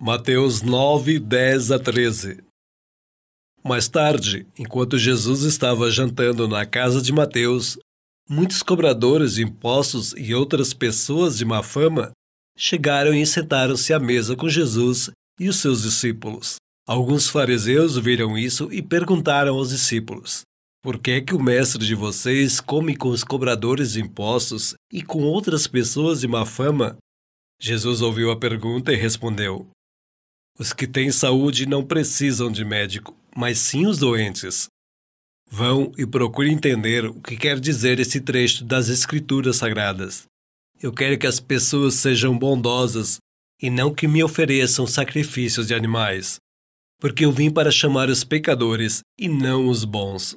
Mateus 9, 10 a 13 Mais tarde, enquanto Jesus estava jantando na casa de Mateus, muitos cobradores de impostos e outras pessoas de má fama chegaram e sentaram-se à mesa com Jesus e os seus discípulos. Alguns fariseus viram isso e perguntaram aos discípulos: Por que é que o mestre de vocês come com os cobradores de impostos e com outras pessoas de má fama? Jesus ouviu a pergunta e respondeu: os que têm saúde não precisam de médico, mas sim os doentes. Vão e procurem entender o que quer dizer esse trecho das Escrituras Sagradas. Eu quero que as pessoas sejam bondosas e não que me ofereçam sacrifícios de animais, porque eu vim para chamar os pecadores e não os bons.